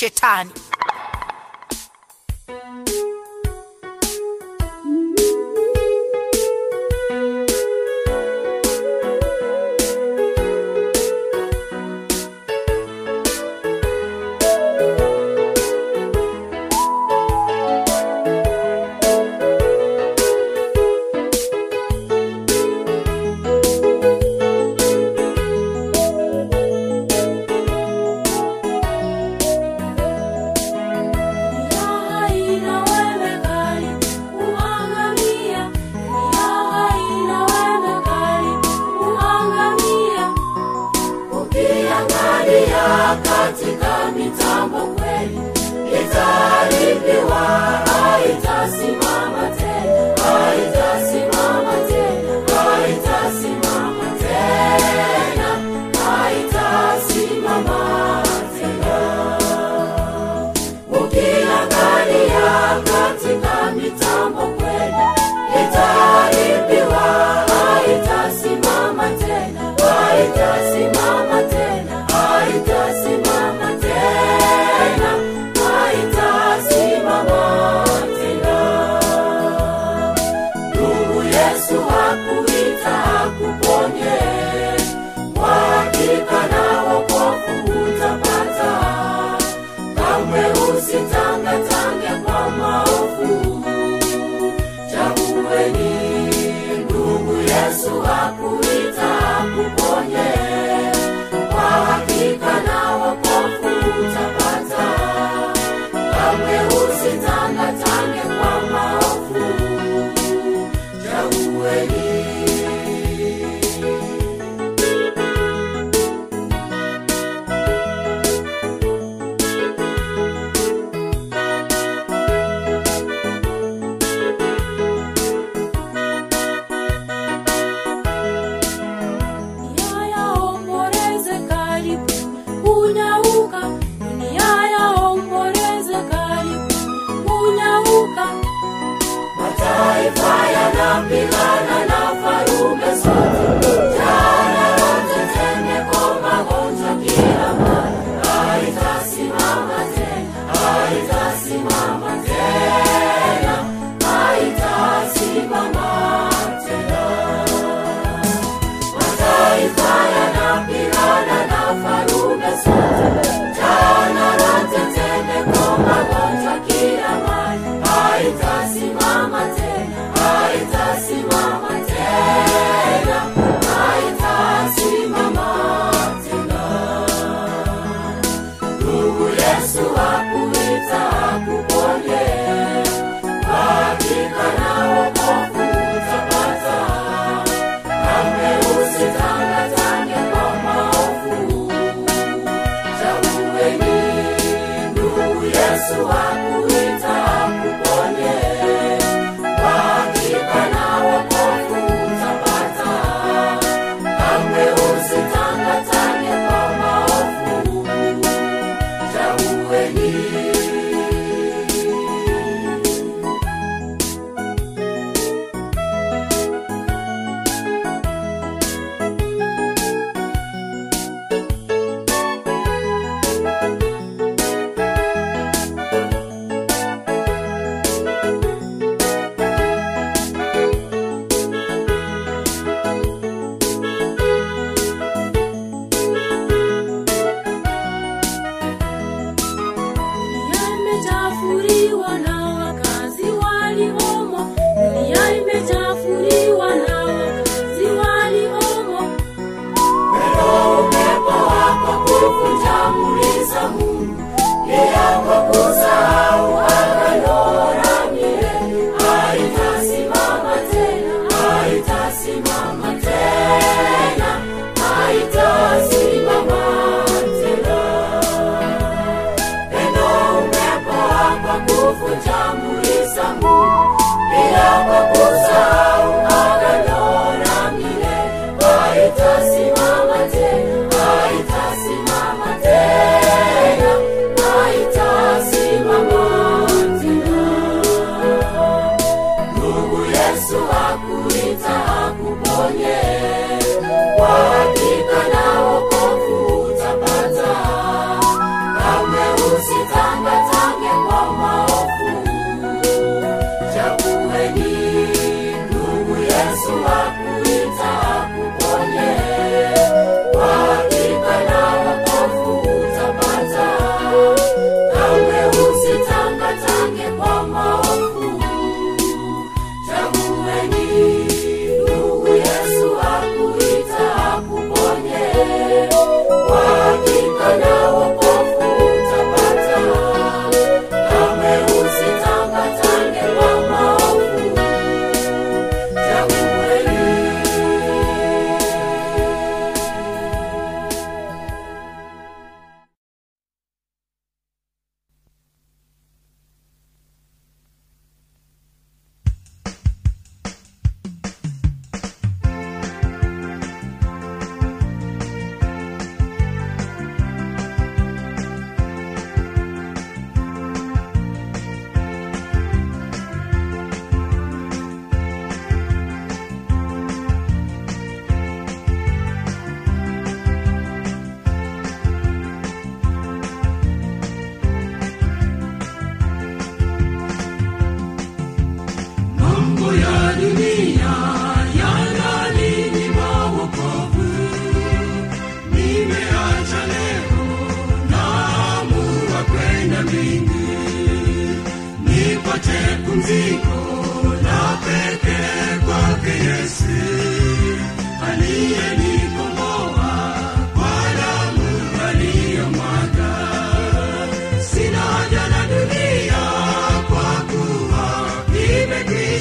shetani.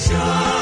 shine.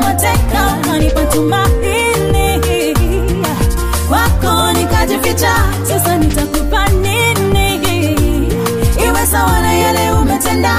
mateka unanipa tumaini wako nikajificha sasa nitakupa nini? Iwe sawa na yale umetenda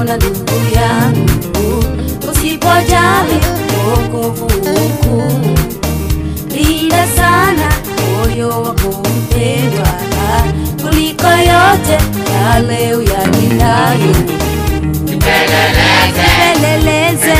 ona ndugu yangu, usipojali wokovu mkuu, linda sana moyo wako mpendwa, kuliko yote yale uyalindayo. Nipeleleze, nipeleleze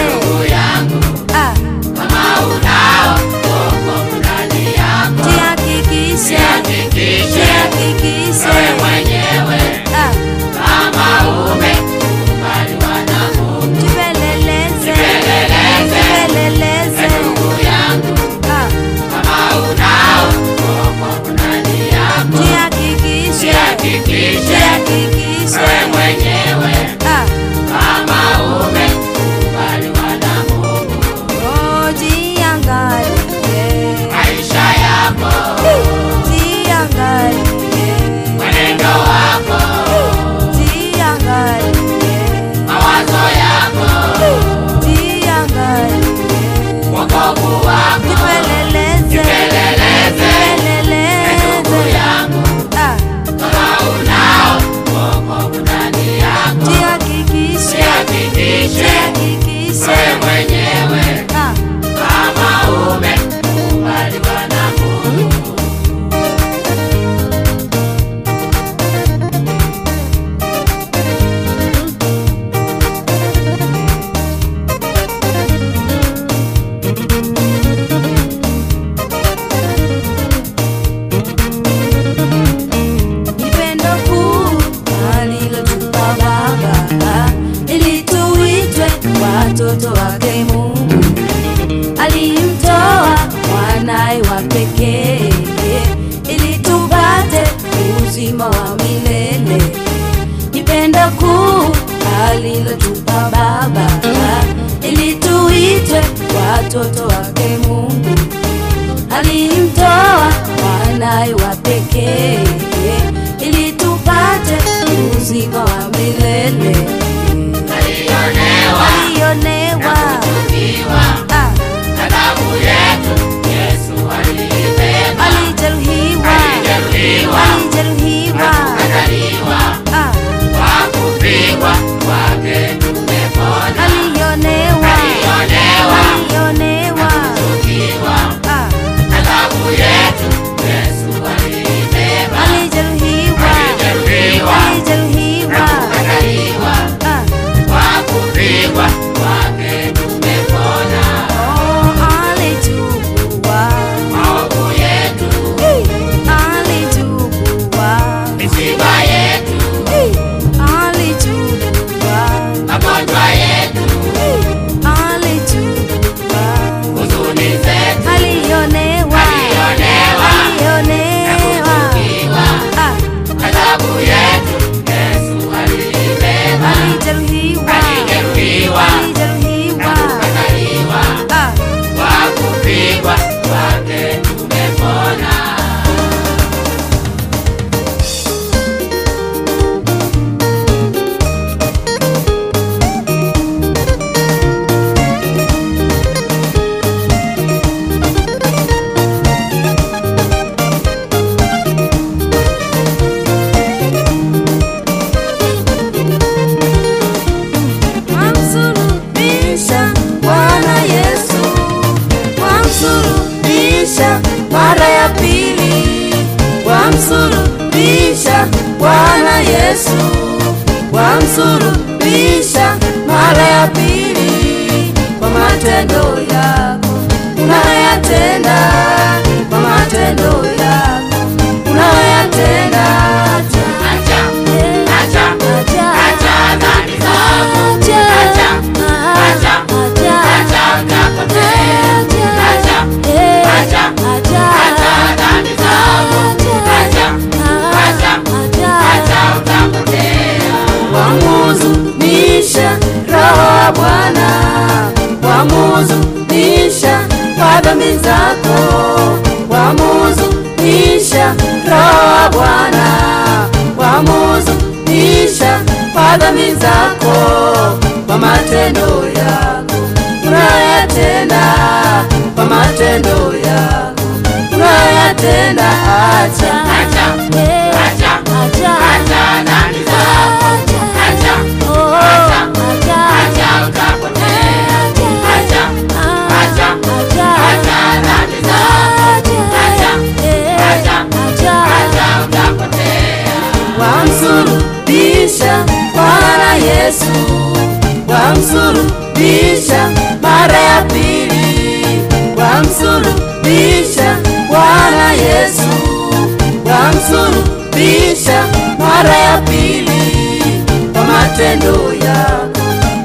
matendo yako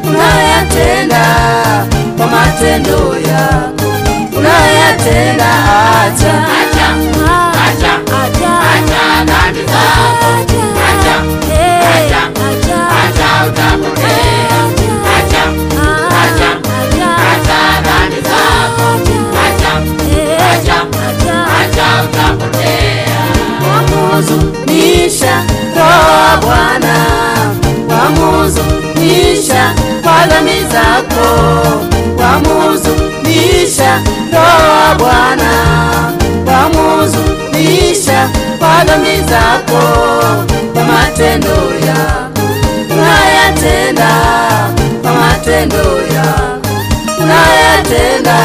unayatenda, kwa matendo unayatenda. Acha, acha, acha, Bwana. Mwamuzu nisha kwa dhambi zako, Mwamuzu nisha roho Bwana, Mwamuzu nisha kwa dhambi zako, kwa matendo yako unayatenda, kwa matendo yako unayatenda.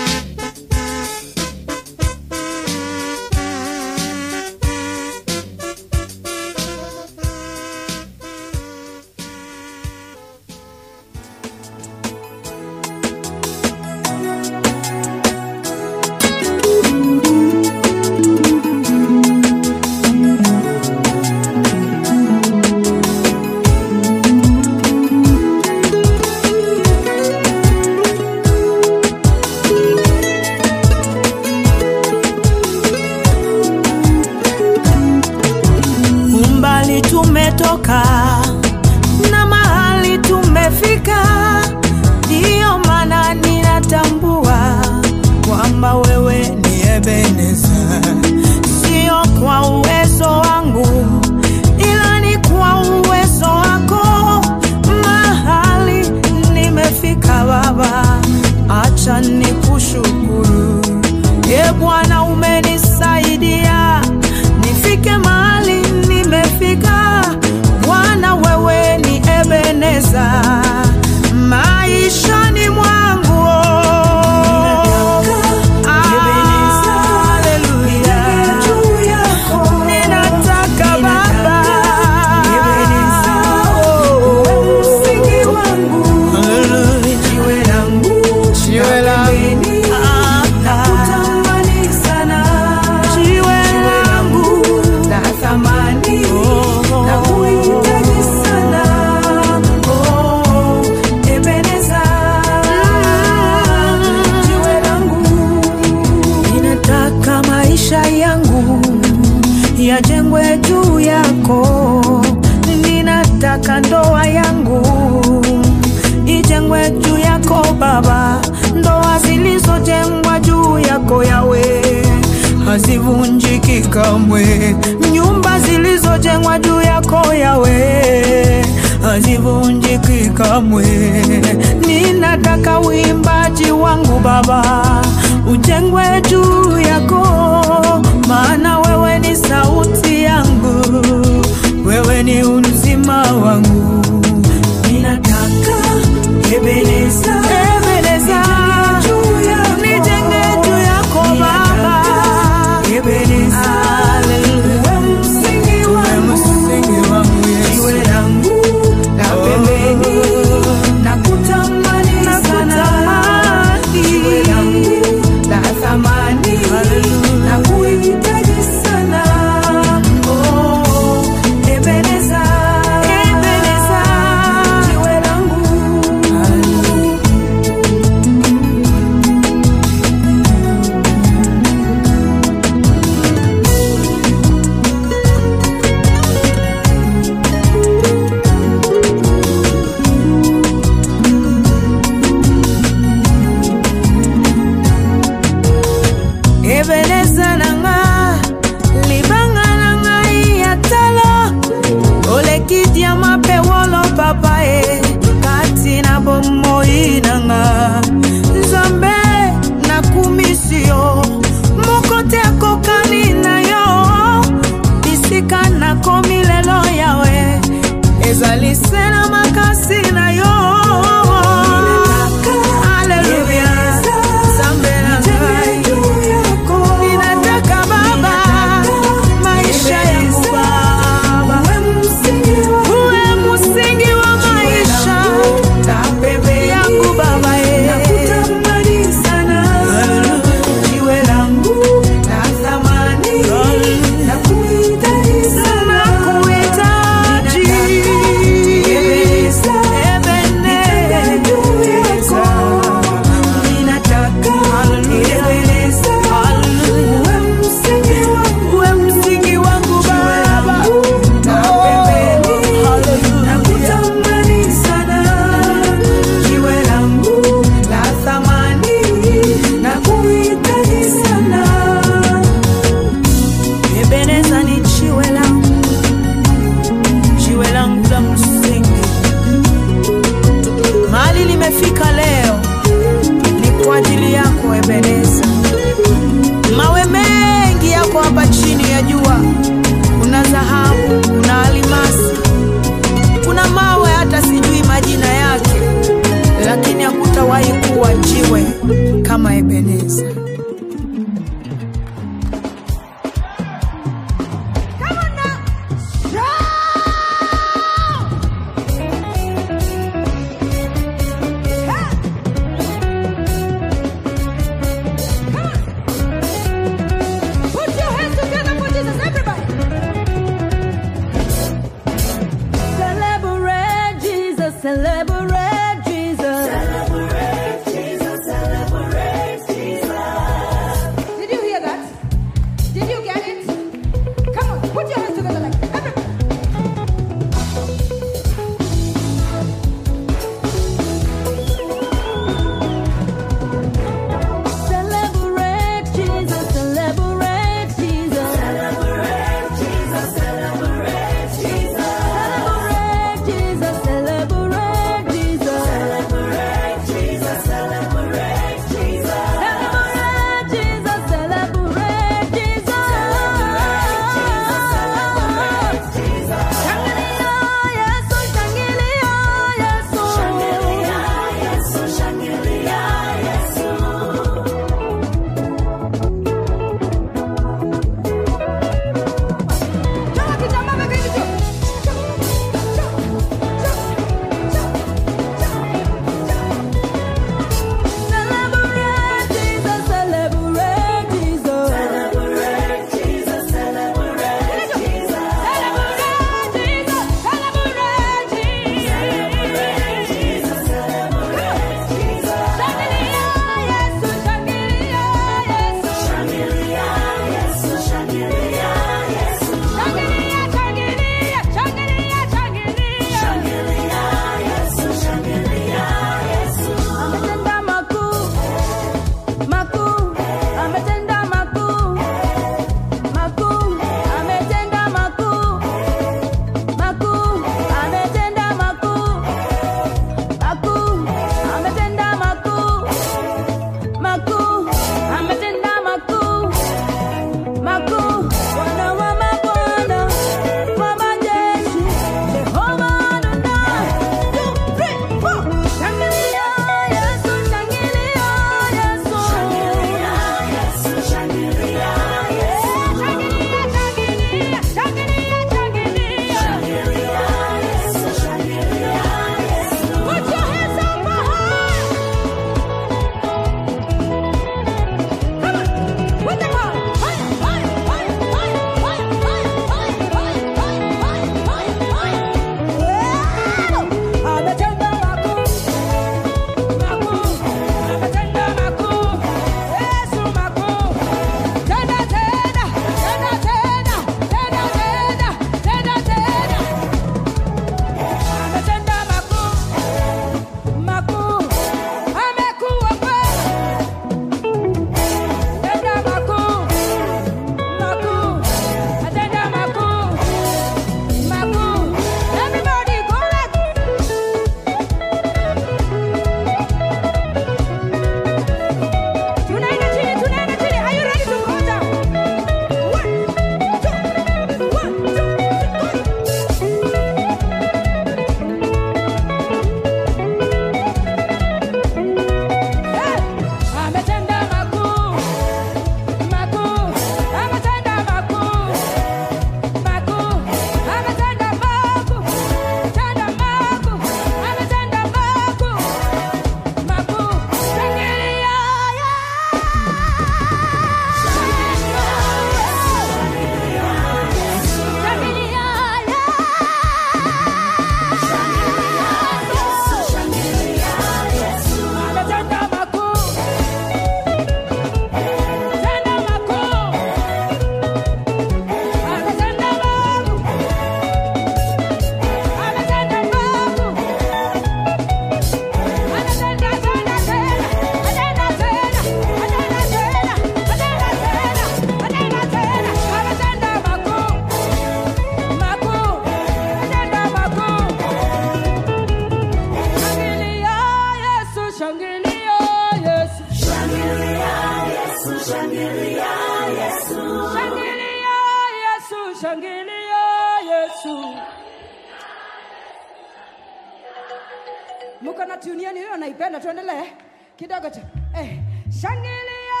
mko na tuni yenu hiyo naipenda tuendelee. Kidogo tu. Eh. shangilia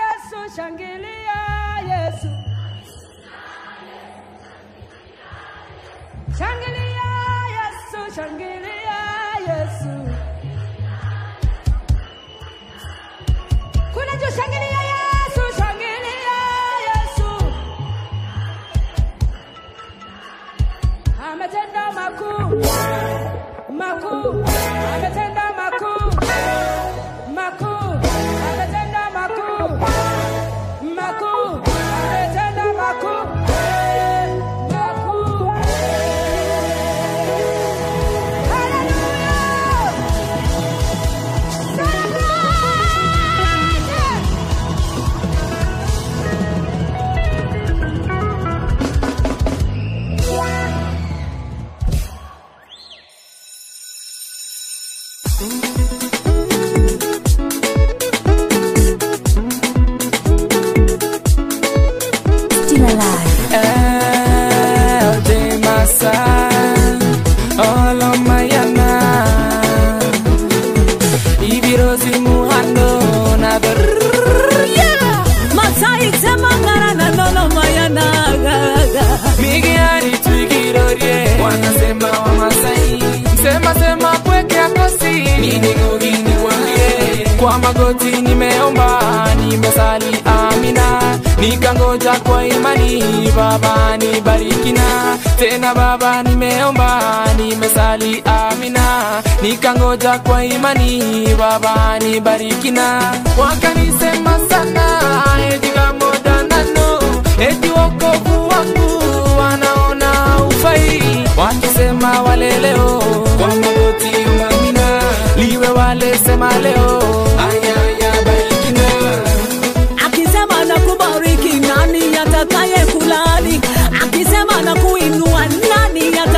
yesu shangilia yesu. Shangilia yesu shangilia yesu. Kuna juu shangilia yesu shangilia yesu. Ametenda makuu. magoti nimeomba, nimesali amina, nikangoja kwa imani, Baba nibariki na. Tena. Baba nimeomba, nimesali amina, nikangoja kwa imani, Baba nibariki na. Wakanisema sana eti kamodanano eti wokovu wangu wanaona ufai, wakisema waleleo kwa magoti amina, liwe wale leo. kubariki nani atakaye kulani akisema na kuinua nani atakaye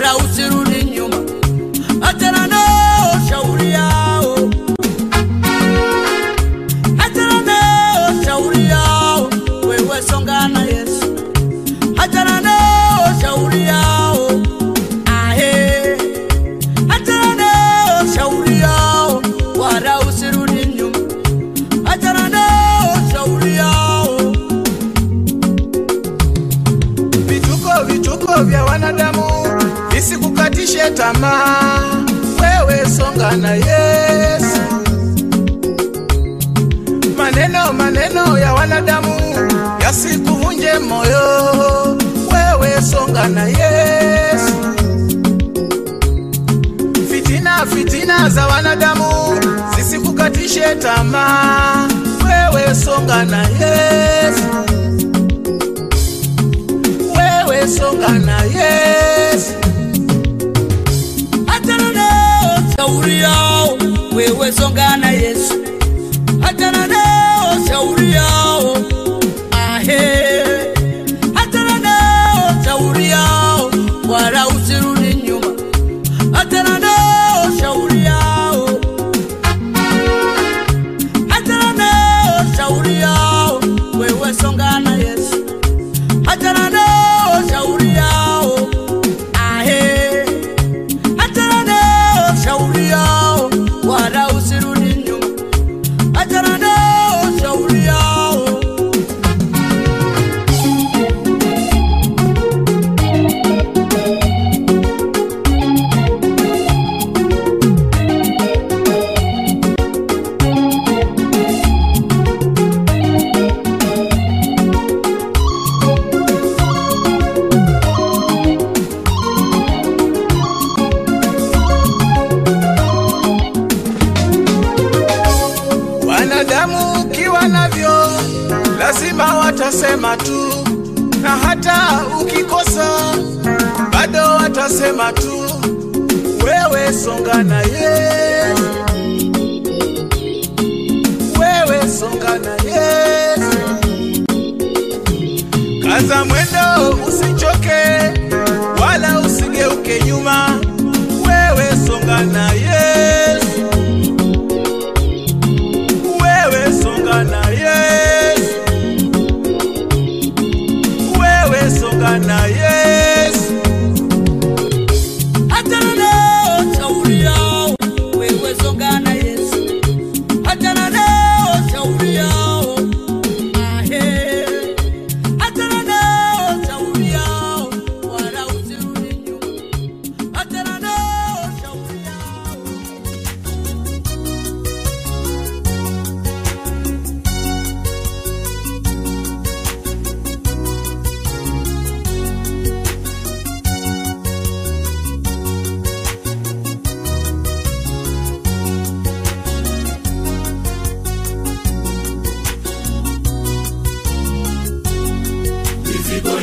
But I was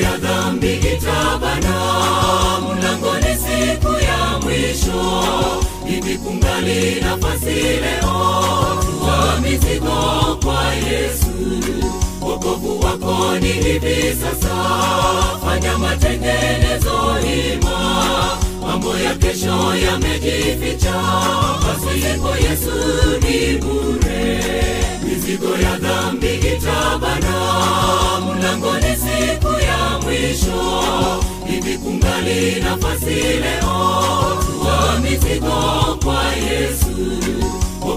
dhambi itabana. Mlangoni siku ya mwisho hivi kungali nafasi leo. Tua mizigo kwa yesu. Wokovu wako ni hivi sasa. Fanya matengenezo hima mambo ya kesho yamejificha. Pasipo yesu ni bure. Mizigo ya dhambi itabana. Mlangoni siku ya mwisho. Hivi kungali nafasi leo. Tua mizigo kwa yesu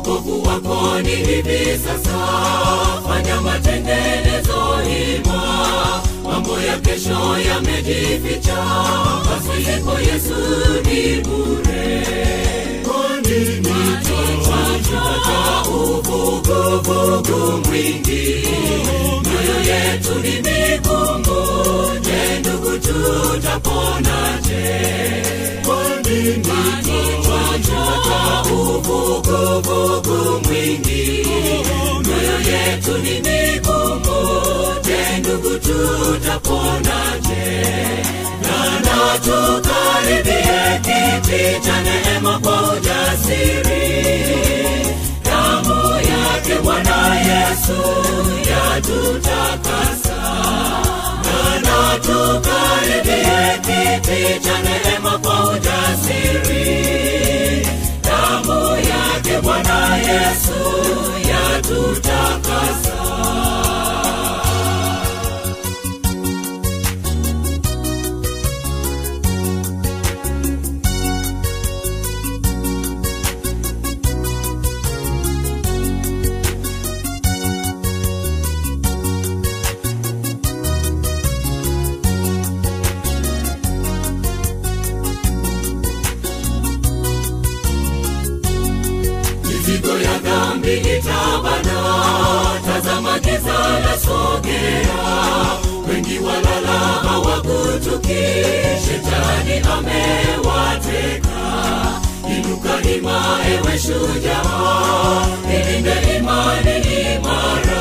wokovu wako ni hivi sasa. Fanya matengenezo hima. Mambo ya kesho yamejificha. Pasipo yesu ni bure. Uvuguvugu mwingi. Mioyo yetu ni migumu. Je ndugu tutaponaje uvuguvugu mwingi mioyo yetu ni migumu je ndugu tutaponaje nana tukaribie damu yake bwana yesu yatutakasa nana tukaribie kiti cha neema kwa ujasiri. Damu yake bwana yesu yatutakasa itabana tazama giza la sogea. Wengi walala hawakutuki shetani amewateka. Inuka hima ewe shujaa. Ilinde imani imara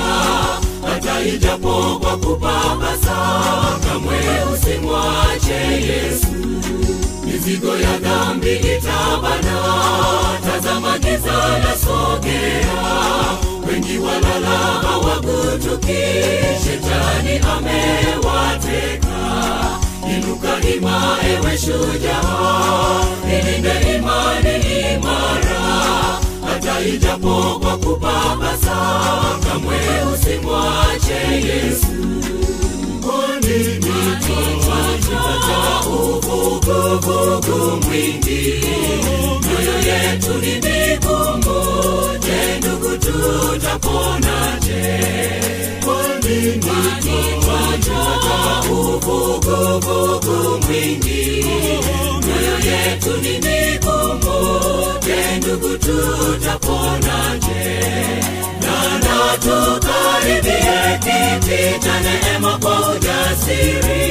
hata ijapo kwa kupapasa kamwe usimwache yesu. Mizigo ya dhambi itabana tazama giza la sogea. Wengi walala hawagutuki, shetani amewateka. Inuka hima ewe shujaa ilinde imani imara hata ijapo kwa kupapasa kamwe usimwache yesu. Uvuguvugu mwingi. Mioyo yetu ni migumu je ndugu tutaponaje uvuguvugu mwingi. Mioyo yetu ni migumu je ndugu tutaponaje nana kiti cha neema kwa ujasiri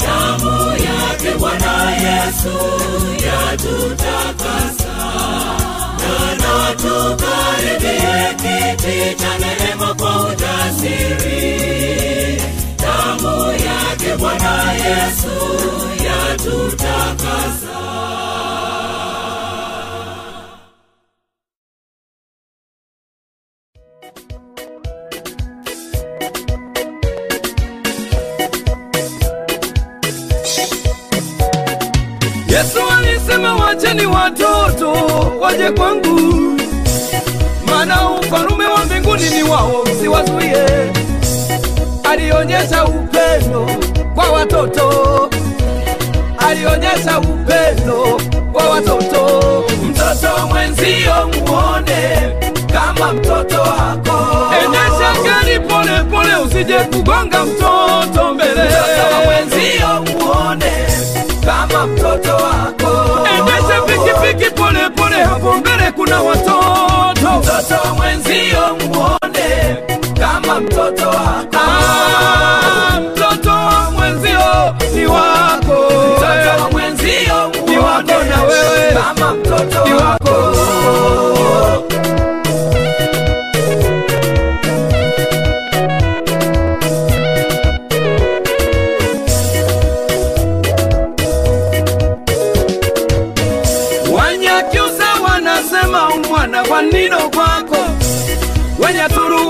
damu yake bwana yesu yatutakasa nana kiti cha neema kwa ujasiri damu yake bwana yesu yatutakasa Yesu alisema wacheni watoto waje kwangu, maana ufalume wa mbinguni ni wao, msiwazuie. Alionyesha upendo kwa watoto, alionyesha upendo kwa watoto. Mtoto mwenzio muone kama mtoto wako, endesha gari pole pole, usije kugonga mtoto. Mtoto kama mtoto wako, endesha pikipiki pole pole, hapo mbele kuna watoto. Mtoto mwenzio muone kama mtoto wako, ah, mtoto mwenzio ni wako, mtoto mwenzio ni wako na wewe. kama mtoto ni wako.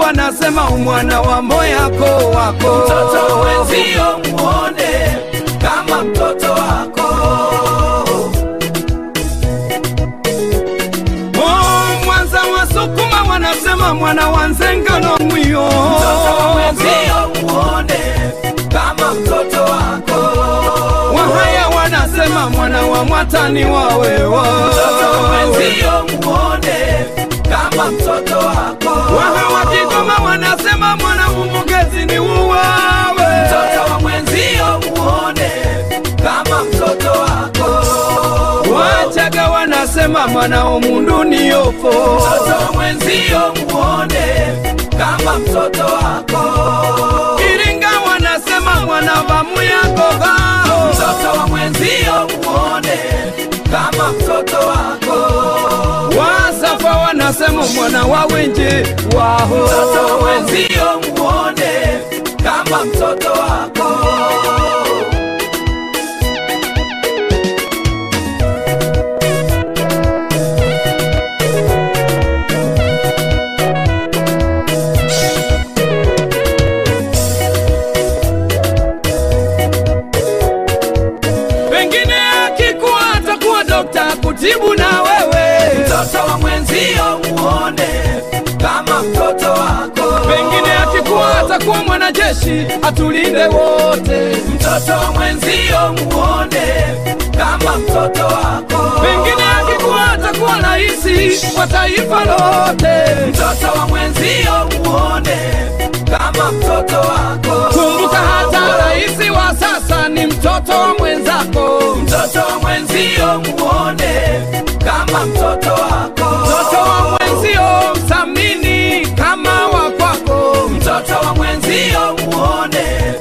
Wanasema umwana wa moyako wako. Mtoto wenzio muone kama mtoto wako. Oh, mwanza wasukuma wanasema mwana wa nzengano mwiyo. Mtoto mwenzio muone kama mtoto wako. Wahaya wanasema mwana wa mwatani wawewa mtoto wenzio muone kama mtoto wako. Waha wakigoma wanasema mwana umugezi ni uwawe. Mtoto wa mwenzio muone kama mtoto wako. Wachaga wanasema mwana omundu ni ofo, mtoto wa mwenzio muone kama mtoto wako. Iringa wanasema mwana vamuyagoga mtoto wa mwenzio muone kama mtoto wako. Wasafa wanasema mwana wa wenje waho. Mtoto wa mwenzio muone kama mtoto wako atakuwa mwanajeshi atulinde wote. Mtoto mwenzio muone kama mtoto wako. Pengine akikuwa atakuwa rahisi kwa taifa lote. Mtoto wa mwenzio muone kama mtoto wako. Kumbuka hata rahisi wa sasa ni mtoto wa mwenzako. Mtoto wa mwenzio muone kama mtoto wako mwenzio muone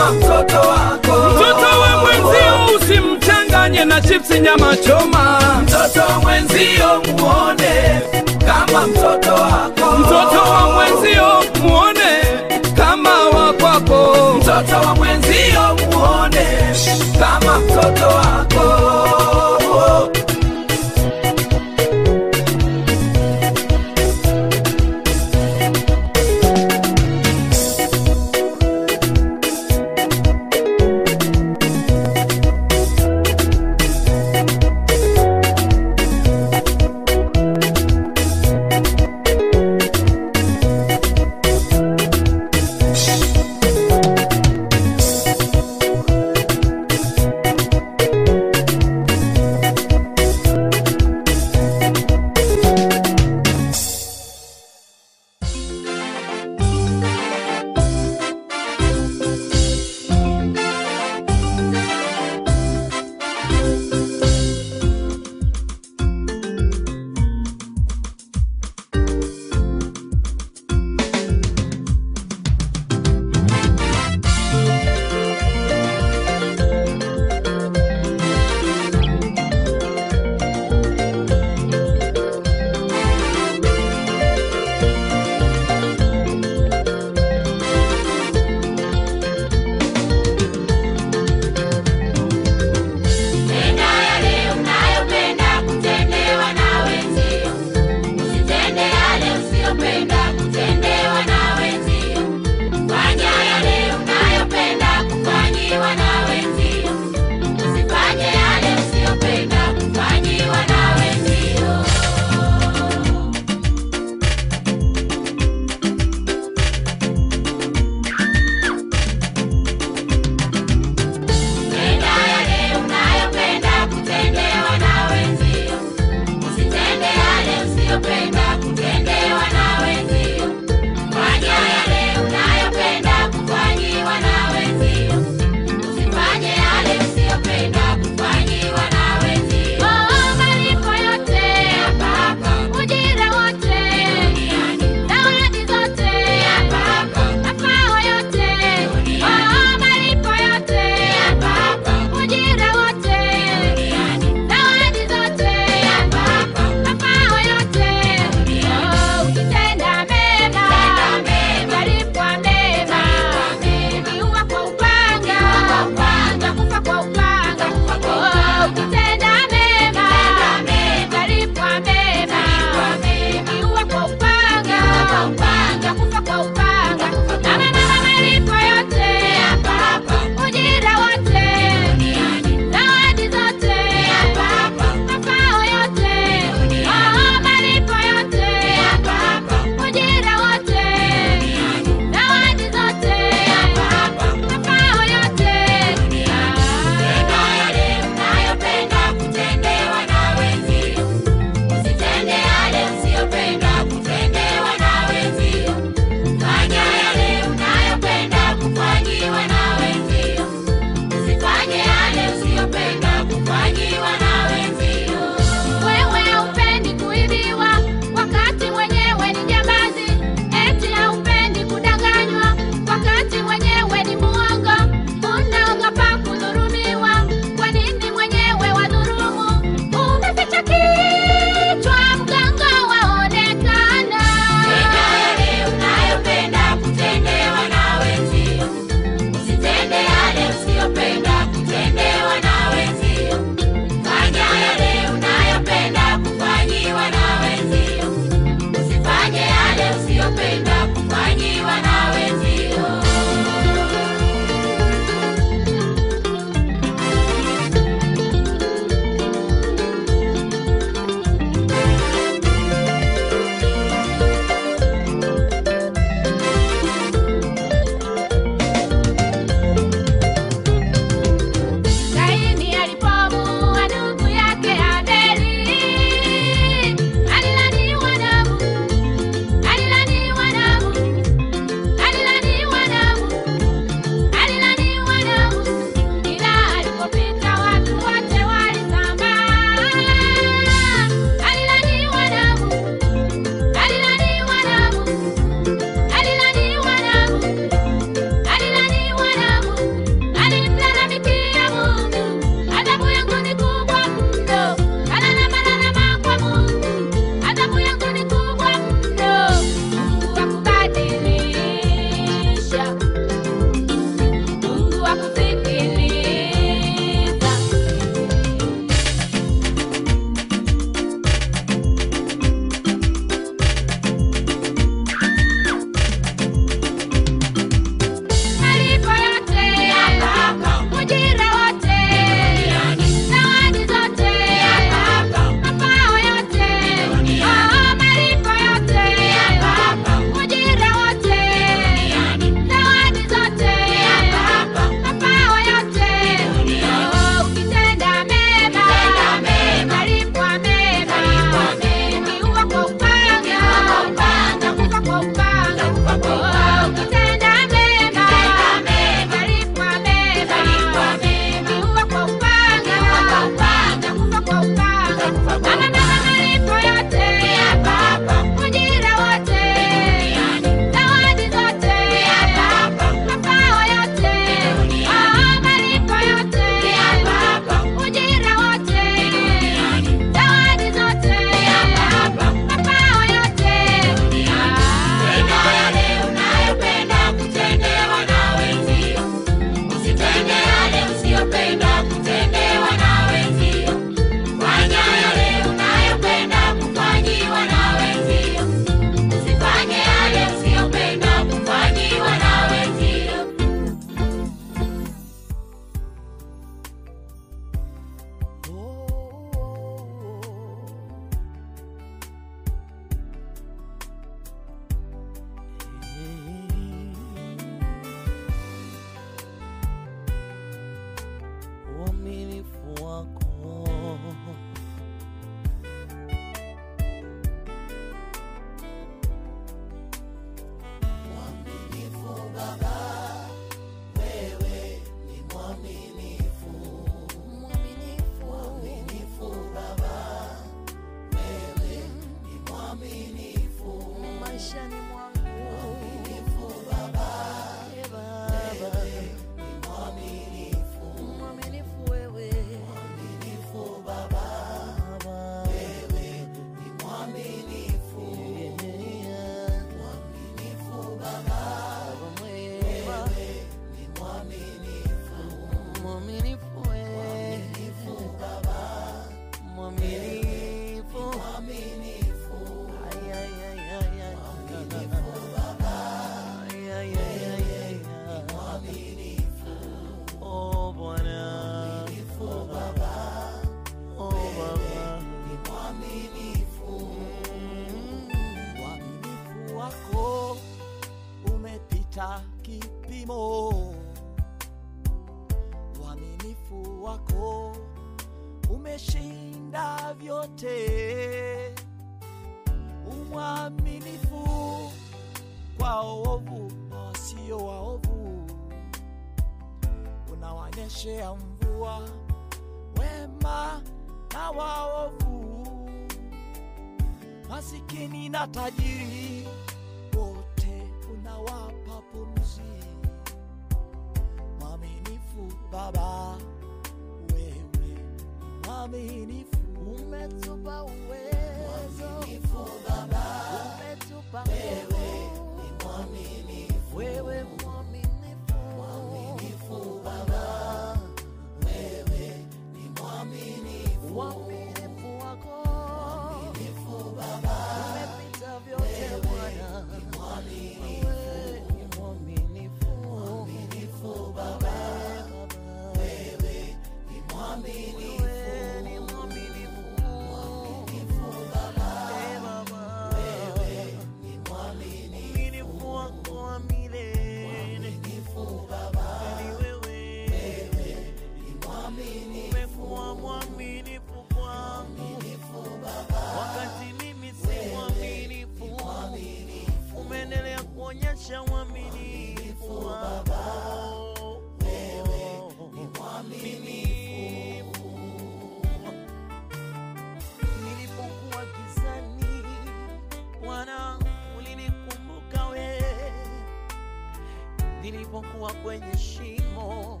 kwenye shimo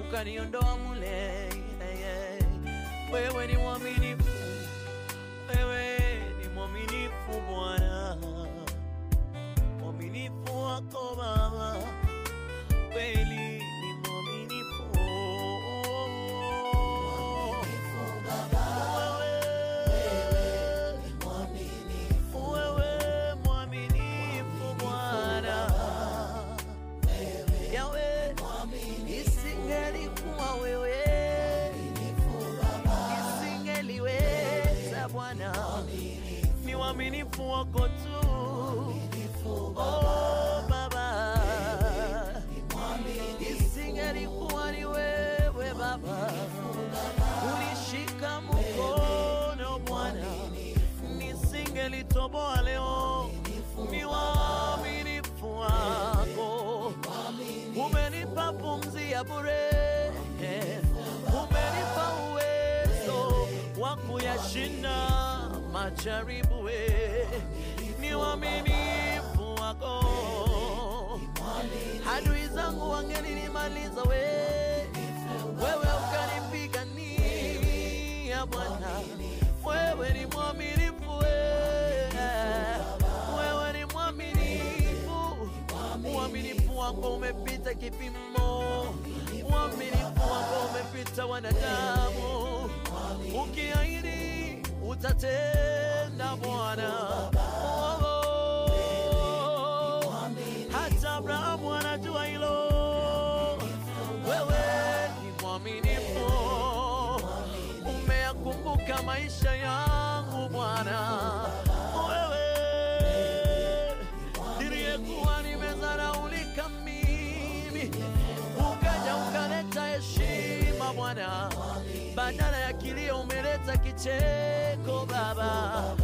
ukaniondoa jaribuwe ni waminifu wako. Adui zangu wangeninimaliza we, wewe ukanipigania Bwana, wewe ni mwaminifu we, wewe ni mwaminifu, uaminifu wako umepita kipimo, uaminifu wako umepita wanadamu, ukiahidi utatenda badala ya kilio umeleta kicheko Baba.